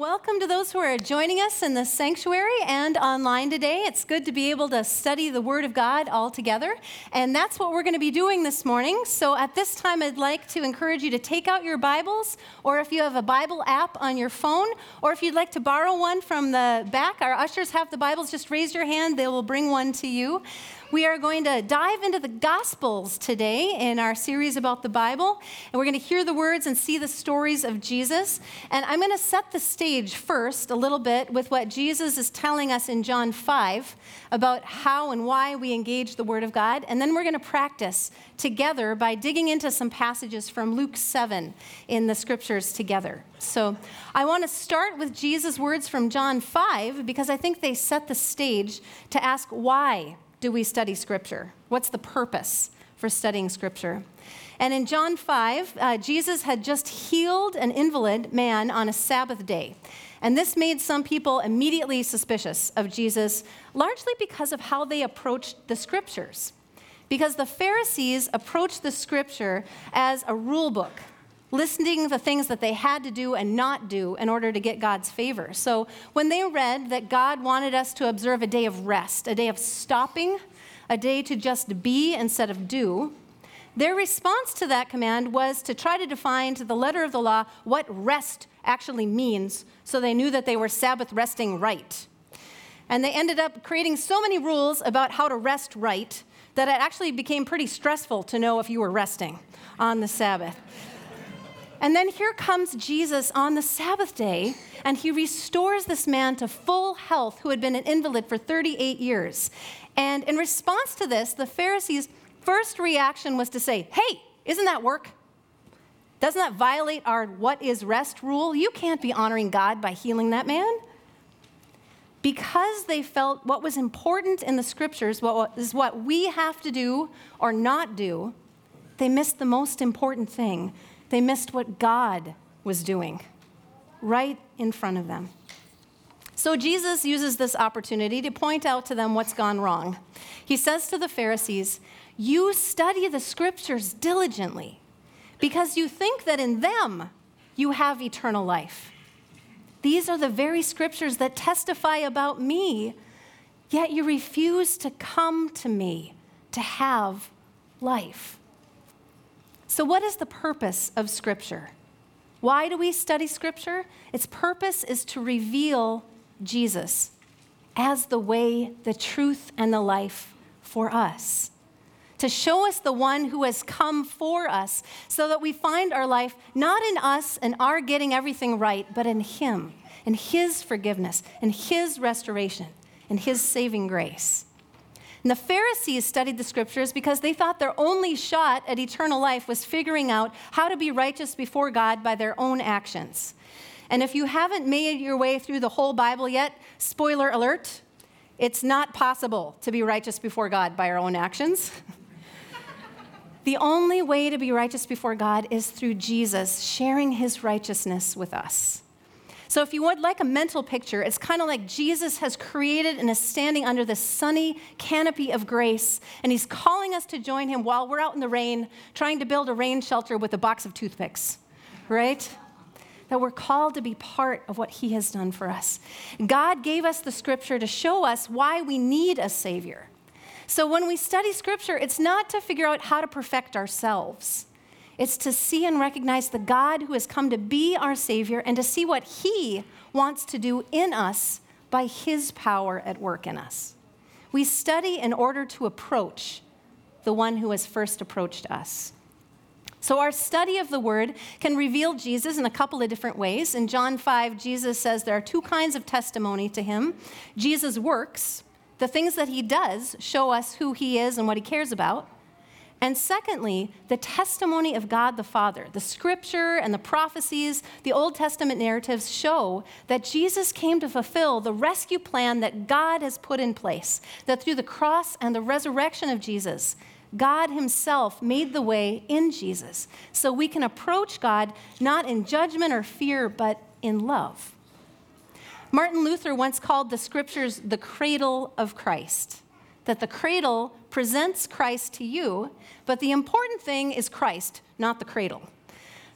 Welcome to those who are joining us in the sanctuary and online today. It's good to be able to study the Word of God all together. And that's what we're going to be doing this morning. So at this time, I'd like to encourage you to take out your Bibles, or if you have a Bible app on your phone, or if you'd like to borrow one from the back, our ushers have the Bibles. Just raise your hand, they will bring one to you. We are going to dive into the Gospels today in our series about the Bible, and we're going to hear the words and see the stories of Jesus. And I'm going to set the stage first a little bit with what Jesus is telling us in John 5 about how and why we engage the Word of God. And then we're going to practice together by digging into some passages from Luke 7 in the scriptures together. So I want to start with Jesus' words from John 5 because I think they set the stage to ask why do we study Scripture? What's the purpose for studying Scripture? And in John 5, uh, Jesus had just healed an invalid man on a Sabbath day. And this made some people immediately suspicious of Jesus, largely because of how they approached the Scriptures. Because the Pharisees approached the Scripture as a rule book, listing the things that they had to do and not do in order to get God's favor. So when they read that God wanted us to observe a day of rest, a day of stopping, a day to just be instead of do, their response to that command was to try to define to the letter of the law what rest actually means so they knew that they were Sabbath resting right. And they ended up creating so many rules about how to rest right that it actually became pretty stressful to know if you were resting on the Sabbath. And then here comes Jesus on the Sabbath day, and he restores this man to full health who had been an invalid for 38 years. And in response to this, the Pharisees' first reaction was to say, Hey, isn't that work? Doesn't that violate our what is rest rule? You can't be honoring God by healing that man. Because they felt what was important in the scriptures what is what we have to do or not do, they missed the most important thing, they missed what God was doing right in front of them. So Jesus uses this opportunity to point out to them what's gone wrong. He says to the Pharisees, You study the scriptures diligently because you think that in them you have eternal life. These are the very scriptures that testify about me, yet you refuse to come to me to have life. So, what is the purpose of Scripture? Why do we study Scripture? Its purpose is to reveal Jesus as the way, the truth, and the life for us. To show us the one who has come for us so that we find our life not in us and our getting everything right, but in Him, in His forgiveness, in His restoration, in His saving grace. And the Pharisees studied the scriptures because they thought their only shot at eternal life was figuring out how to be righteous before God by their own actions. And if you haven't made your way through the whole Bible yet, spoiler alert, it's not possible to be righteous before God by our own actions. the only way to be righteous before God is through Jesus sharing his righteousness with us. So, if you would like a mental picture, it's kind of like Jesus has created and is standing under the sunny canopy of grace, and he's calling us to join him while we're out in the rain trying to build a rain shelter with a box of toothpicks, right? That we're called to be part of what he has done for us. God gave us the scripture to show us why we need a Savior. So, when we study scripture, it's not to figure out how to perfect ourselves. It's to see and recognize the God who has come to be our Savior and to see what He wants to do in us by His power at work in us. We study in order to approach the one who has first approached us. So, our study of the Word can reveal Jesus in a couple of different ways. In John 5, Jesus says there are two kinds of testimony to Him Jesus' works, the things that He does, show us who He is and what He cares about. And secondly, the testimony of God the Father. The scripture and the prophecies, the Old Testament narratives show that Jesus came to fulfill the rescue plan that God has put in place. That through the cross and the resurrection of Jesus, God Himself made the way in Jesus. So we can approach God not in judgment or fear, but in love. Martin Luther once called the scriptures the cradle of Christ that the cradle presents Christ to you, but the important thing is Christ, not the cradle.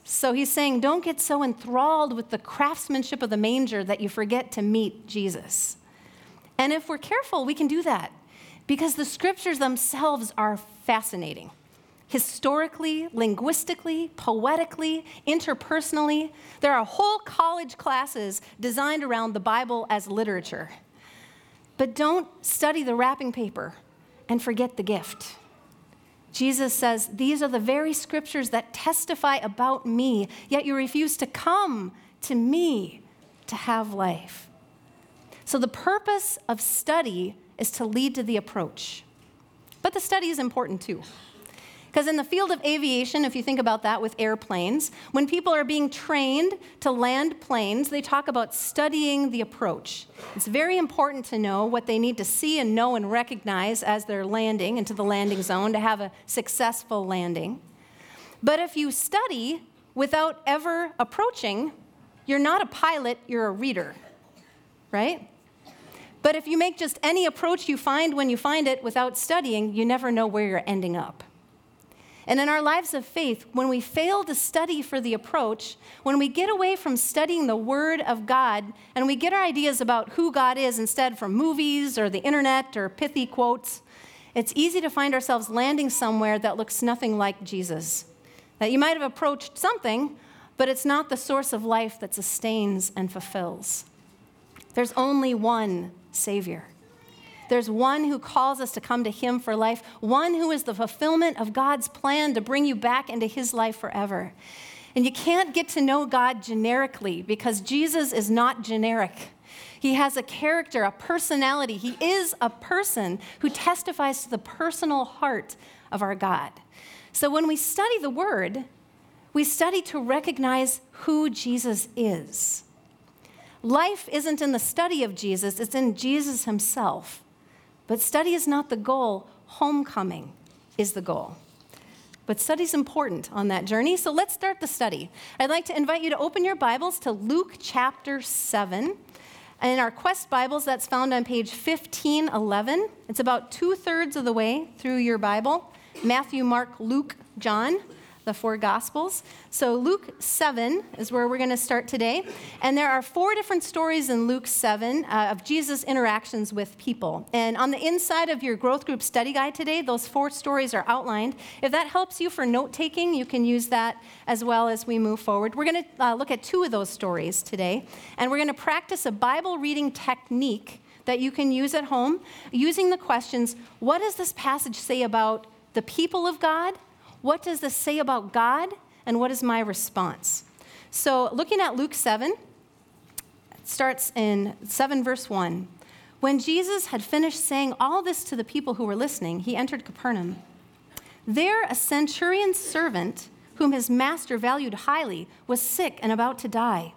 So he's saying, don't get so enthralled with the craftsmanship of the manger that you forget to meet Jesus. And if we're careful, we can do that because the scriptures themselves are fascinating. Historically, linguistically, poetically, interpersonally, there are whole college classes designed around the Bible as literature. But don't study the wrapping paper and forget the gift. Jesus says, These are the very scriptures that testify about me, yet you refuse to come to me to have life. So, the purpose of study is to lead to the approach. But the study is important too. Because in the field of aviation, if you think about that with airplanes, when people are being trained to land planes, they talk about studying the approach. It's very important to know what they need to see and know and recognize as they're landing into the landing zone to have a successful landing. But if you study without ever approaching, you're not a pilot, you're a reader, right? But if you make just any approach you find when you find it without studying, you never know where you're ending up. And in our lives of faith, when we fail to study for the approach, when we get away from studying the Word of God and we get our ideas about who God is instead from movies or the internet or pithy quotes, it's easy to find ourselves landing somewhere that looks nothing like Jesus. That you might have approached something, but it's not the source of life that sustains and fulfills. There's only one Savior. There's one who calls us to come to Him for life, one who is the fulfillment of God's plan to bring you back into His life forever. And you can't get to know God generically because Jesus is not generic. He has a character, a personality. He is a person who testifies to the personal heart of our God. So when we study the Word, we study to recognize who Jesus is. Life isn't in the study of Jesus, it's in Jesus himself. But study is not the goal, homecoming is the goal. But study's important on that journey, so let's start the study. I'd like to invite you to open your Bibles to Luke chapter 7. And in our Quest Bibles, that's found on page 1511. It's about two thirds of the way through your Bible Matthew, Mark, Luke, John the four Gospels. So, Luke 7 is where we're going to start today. And there are four different stories in Luke 7 uh, of Jesus' interactions with people. And on the inside of your growth group study guide today, those four stories are outlined. If that helps you for note taking, you can use that as well as we move forward. We're going to uh, look at two of those stories today. And we're going to practice a Bible reading technique that you can use at home using the questions what does this passage say about the people of God? What does this say about God? And what is my response? So, looking at Luke 7, it starts in 7, verse 1. When Jesus had finished saying all this to the people who were listening, he entered Capernaum. There, a centurion's servant, whom his master valued highly, was sick and about to die.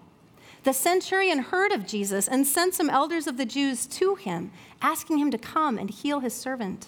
The centurion heard of Jesus and sent some elders of the Jews to him, asking him to come and heal his servant.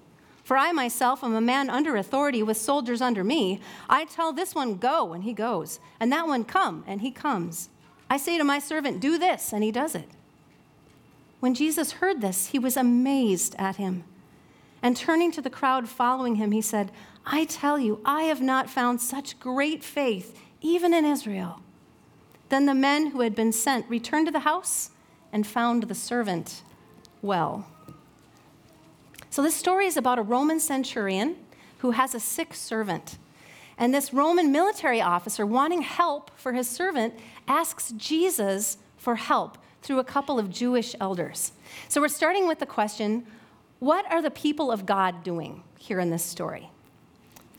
For I myself am a man under authority with soldiers under me. I tell this one, go, and he goes, and that one, come, and he comes. I say to my servant, do this, and he does it. When Jesus heard this, he was amazed at him. And turning to the crowd following him, he said, I tell you, I have not found such great faith, even in Israel. Then the men who had been sent returned to the house and found the servant well. So, this story is about a Roman centurion who has a sick servant. And this Roman military officer, wanting help for his servant, asks Jesus for help through a couple of Jewish elders. So, we're starting with the question what are the people of God doing here in this story?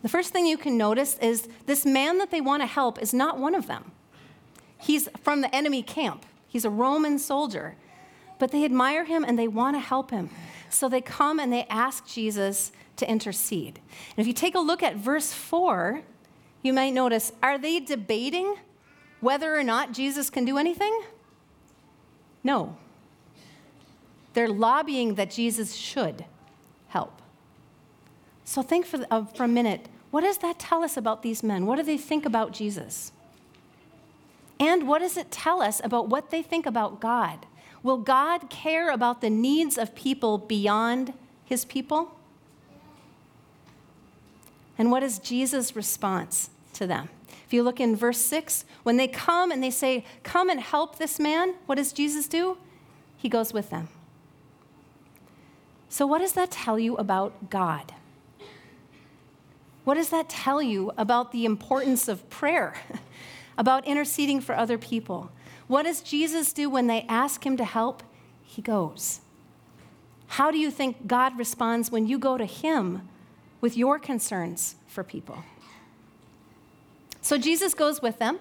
The first thing you can notice is this man that they want to help is not one of them. He's from the enemy camp, he's a Roman soldier. But they admire him and they want to help him. So they come and they ask Jesus to intercede. And if you take a look at verse 4, you might notice are they debating whether or not Jesus can do anything? No. They're lobbying that Jesus should help. So think for, uh, for a minute what does that tell us about these men? What do they think about Jesus? And what does it tell us about what they think about God? Will God care about the needs of people beyond his people? And what is Jesus' response to them? If you look in verse 6, when they come and they say, Come and help this man, what does Jesus do? He goes with them. So, what does that tell you about God? What does that tell you about the importance of prayer, about interceding for other people? What does Jesus do when they ask him to help? He goes. How do you think God responds when you go to him with your concerns for people? So Jesus goes with them.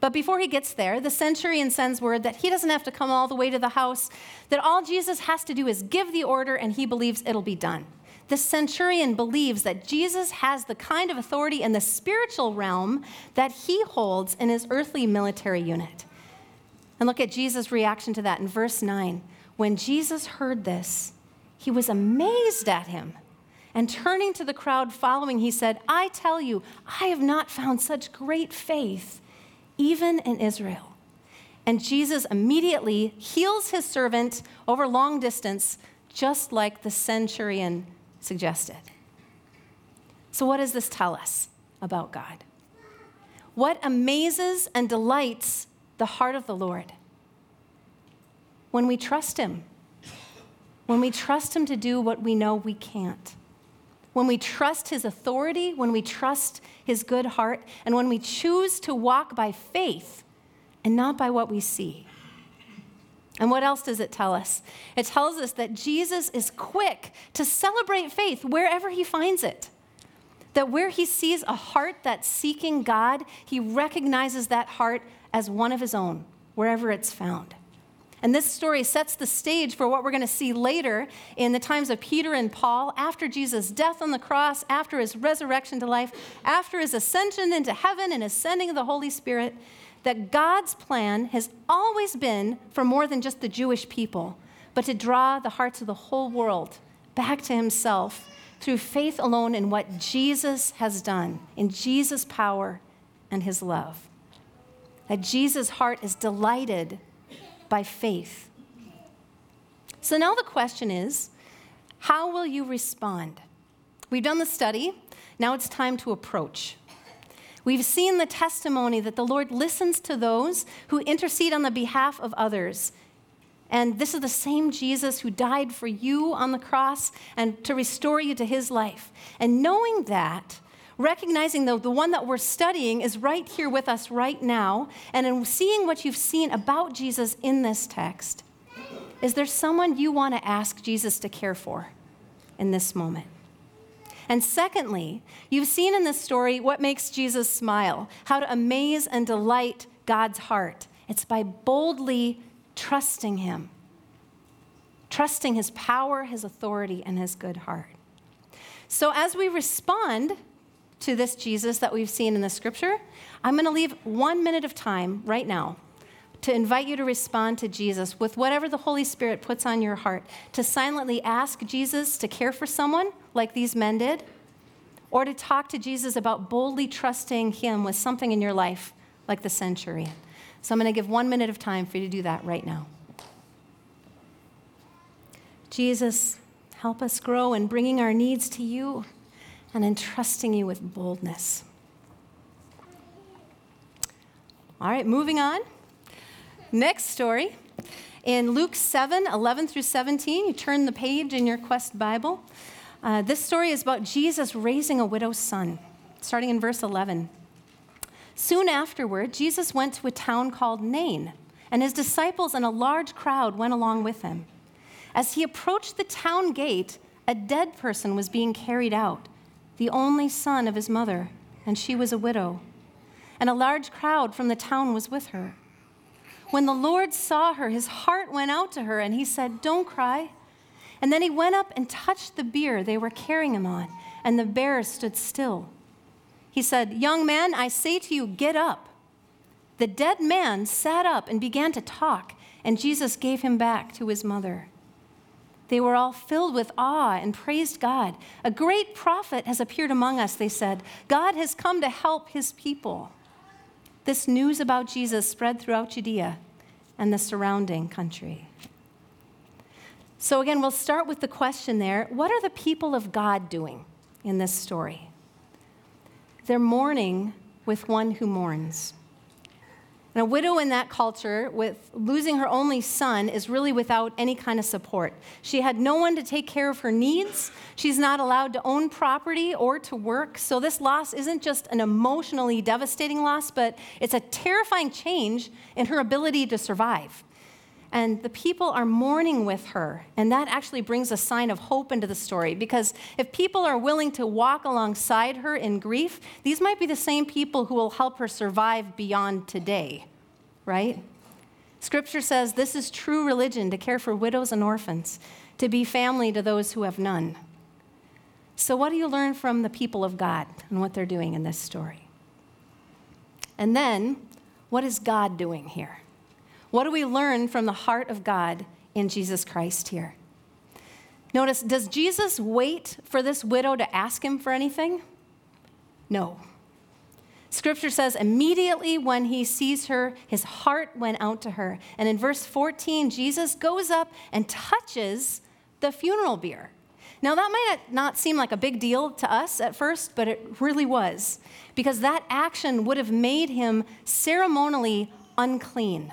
But before he gets there, the centurion sends word that he doesn't have to come all the way to the house, that all Jesus has to do is give the order and he believes it'll be done the centurion believes that Jesus has the kind of authority in the spiritual realm that he holds in his earthly military unit. And look at Jesus' reaction to that in verse 9. When Jesus heard this, he was amazed at him. And turning to the crowd following, he said, I tell you, I have not found such great faith, even in Israel. And Jesus immediately heals his servant over long distance, just like the centurion suggested. So, what does this tell us about God? What amazes and delights the heart of the Lord? When we trust Him, when we trust Him to do what we know we can't, when we trust His authority, when we trust His good heart, and when we choose to walk by faith and not by what we see. And what else does it tell us? It tells us that Jesus is quick to celebrate faith wherever he finds it. That where he sees a heart that's seeking God, he recognizes that heart as one of his own, wherever it's found. And this story sets the stage for what we're going to see later in the times of Peter and Paul, after Jesus' death on the cross, after his resurrection to life, after his ascension into heaven and ascending of the Holy Spirit that God's plan has always been for more than just the Jewish people, but to draw the hearts of the whole world back to Himself through faith alone in what Jesus has done, in Jesus' power and His love. That Jesus' heart is delighted by faith. So now the question is how will you respond? We've done the study, now it's time to approach. We've seen the testimony that the Lord listens to those who intercede on the behalf of others. And this is the same Jesus who died for you on the cross and to restore you to his life. And knowing that, recognizing though the one that we're studying is right here with us right now, and in seeing what you've seen about Jesus in this text, is there someone you want to ask Jesus to care for in this moment? And secondly, you've seen in this story what makes Jesus smile, how to amaze and delight God's heart. It's by boldly trusting Him, trusting His power, His authority, and His good heart. So as we respond to this Jesus that we've seen in the scripture, I'm going to leave one minute of time right now to invite you to respond to Jesus with whatever the Holy Spirit puts on your heart, to silently ask Jesus to care for someone like these men did, or to talk to Jesus about boldly trusting Him with something in your life like the centurion. So I'm going to give one minute of time for you to do that right now. Jesus, help us grow in bringing our needs to you and entrusting you with boldness. All right, moving on. Next story. In Luke 7 11 through 17, you turn the page in your Quest Bible. Uh, this story is about Jesus raising a widow's son, starting in verse 11. Soon afterward, Jesus went to a town called Nain, and his disciples and a large crowd went along with him. As he approached the town gate, a dead person was being carried out, the only son of his mother, and she was a widow. And a large crowd from the town was with her. When the Lord saw her, his heart went out to her, and he said, Don't cry. And then he went up and touched the bier they were carrying him on, and the bear stood still. He said, Young man, I say to you, get up. the dead man sat up and began to talk, and Jesus gave him back to his mother. They were all filled with awe and praised God. A great prophet has appeared among us, they said. God has come to help his people. This news about Jesus spread throughout Judea and the surrounding country. So, again, we'll start with the question there what are the people of God doing in this story? They're mourning with one who mourns. And a widow in that culture, with losing her only son, is really without any kind of support. She had no one to take care of her needs. She's not allowed to own property or to work. So, this loss isn't just an emotionally devastating loss, but it's a terrifying change in her ability to survive. And the people are mourning with her. And that actually brings a sign of hope into the story because if people are willing to walk alongside her in grief, these might be the same people who will help her survive beyond today, right? Scripture says this is true religion to care for widows and orphans, to be family to those who have none. So, what do you learn from the people of God and what they're doing in this story? And then, what is God doing here? What do we learn from the heart of God in Jesus Christ here? Notice, does Jesus wait for this widow to ask him for anything? No. Scripture says, immediately when he sees her, his heart went out to her. And in verse 14, Jesus goes up and touches the funeral bier. Now, that might not seem like a big deal to us at first, but it really was, because that action would have made him ceremonially unclean.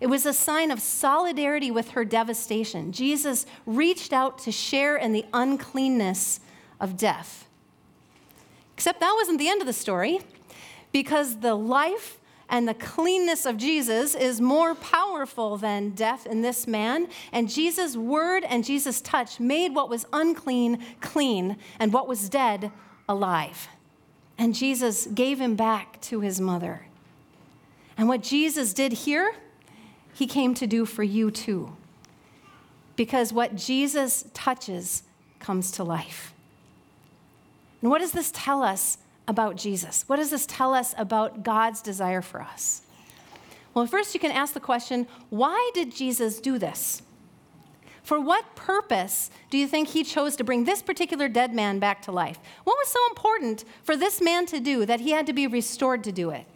It was a sign of solidarity with her devastation. Jesus reached out to share in the uncleanness of death. Except that wasn't the end of the story, because the life and the cleanness of Jesus is more powerful than death in this man. And Jesus' word and Jesus' touch made what was unclean clean and what was dead alive. And Jesus gave him back to his mother. And what Jesus did here he came to do for you too. Because what Jesus touches comes to life. And what does this tell us about Jesus? What does this tell us about God's desire for us? Well, first you can ask the question why did Jesus do this? For what purpose do you think he chose to bring this particular dead man back to life? What was so important for this man to do that he had to be restored to do it?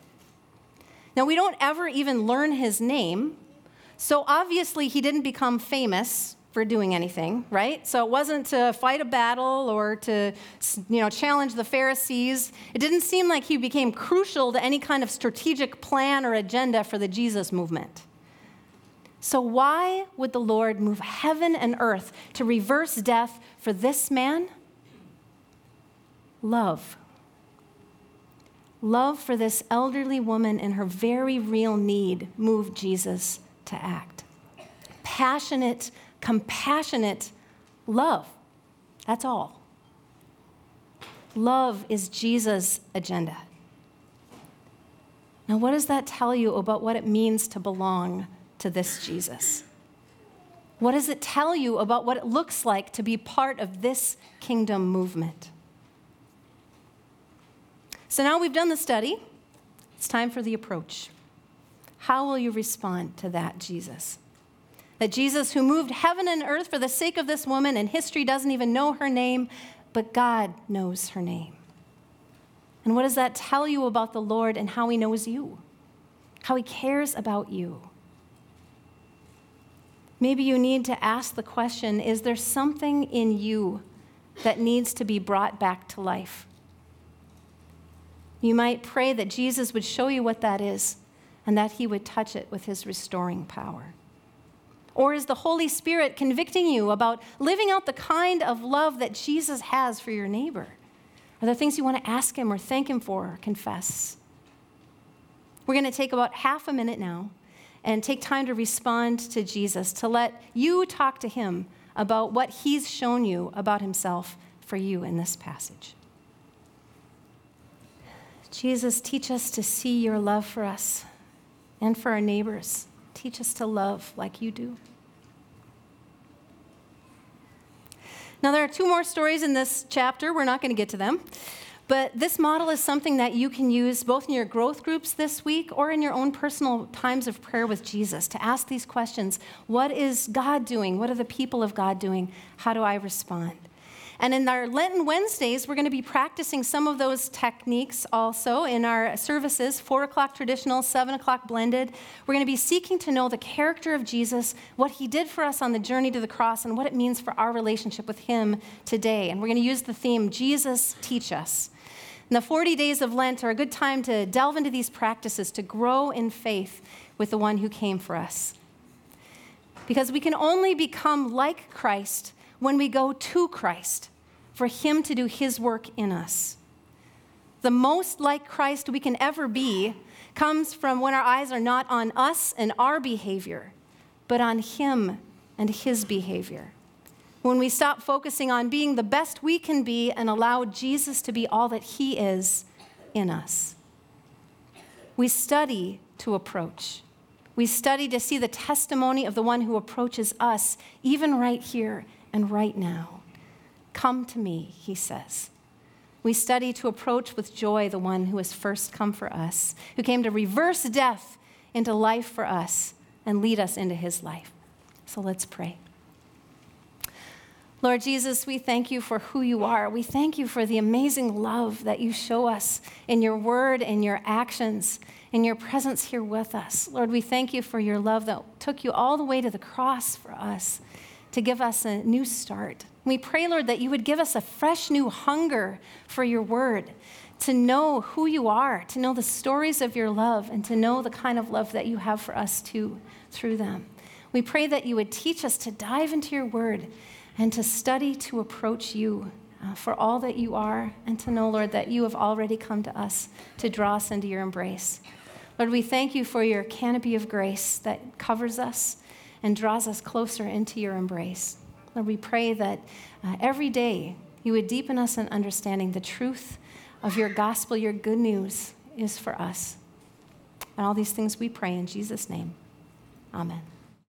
Now, we don't ever even learn his name, so obviously, he didn't become famous for doing anything, right? So it wasn't to fight a battle or to you know, challenge the Pharisees. It didn't seem like he became crucial to any kind of strategic plan or agenda for the Jesus movement. So, why would the Lord move heaven and earth to reverse death for this man? Love. Love for this elderly woman in her very real need moved Jesus to act. Passionate, compassionate love. That's all. Love is Jesus' agenda. Now, what does that tell you about what it means to belong to this Jesus? What does it tell you about what it looks like to be part of this kingdom movement? So now we've done the study, it's time for the approach. How will you respond to that, Jesus? That Jesus, who moved heaven and earth for the sake of this woman, and history doesn't even know her name, but God knows her name. And what does that tell you about the Lord and how he knows you? How he cares about you? Maybe you need to ask the question is there something in you that needs to be brought back to life? You might pray that Jesus would show you what that is and that he would touch it with his restoring power? Or is the Holy Spirit convicting you about living out the kind of love that Jesus has for your neighbor? Are there things you want to ask him or thank him for or confess? We're going to take about half a minute now and take time to respond to Jesus, to let you talk to him about what he's shown you about himself for you in this passage. Jesus, teach us to see your love for us and for our neighbors. Teach us to love like you do. Now, there are two more stories in this chapter. We're not going to get to them. But this model is something that you can use both in your growth groups this week or in your own personal times of prayer with Jesus to ask these questions What is God doing? What are the people of God doing? How do I respond? And in our Lenten Wednesdays, we're going to be practicing some of those techniques also in our services 4 o'clock traditional, 7 o'clock blended. We're going to be seeking to know the character of Jesus, what he did for us on the journey to the cross, and what it means for our relationship with him today. And we're going to use the theme Jesus, teach us. And the 40 days of Lent are a good time to delve into these practices, to grow in faith with the one who came for us. Because we can only become like Christ when we go to Christ for Him to do His work in us. The most like Christ we can ever be comes from when our eyes are not on us and our behavior, but on Him and His behavior. When we stop focusing on being the best we can be and allow Jesus to be all that He is in us. We study to approach. We study to see the testimony of the one who approaches us, even right here and right now. Come to me, he says. We study to approach with joy the one who has first come for us, who came to reverse death into life for us and lead us into his life. So let's pray. Lord Jesus, we thank you for who you are. We thank you for the amazing love that you show us in your word and your actions, in your presence here with us. Lord, we thank you for your love that took you all the way to the cross for us to give us a new start. We pray, Lord, that you would give us a fresh new hunger for your word, to know who you are, to know the stories of your love, and to know the kind of love that you have for us too through them. We pray that you would teach us to dive into your word and to study to approach you uh, for all that you are, and to know, Lord, that you have already come to us to draw us into your embrace. Lord, we thank you for your canopy of grace that covers us and draws us closer into your embrace. Lord, we pray that uh, every day you would deepen us in understanding the truth of your gospel, your good news is for us. And all these things we pray in Jesus' name. Amen.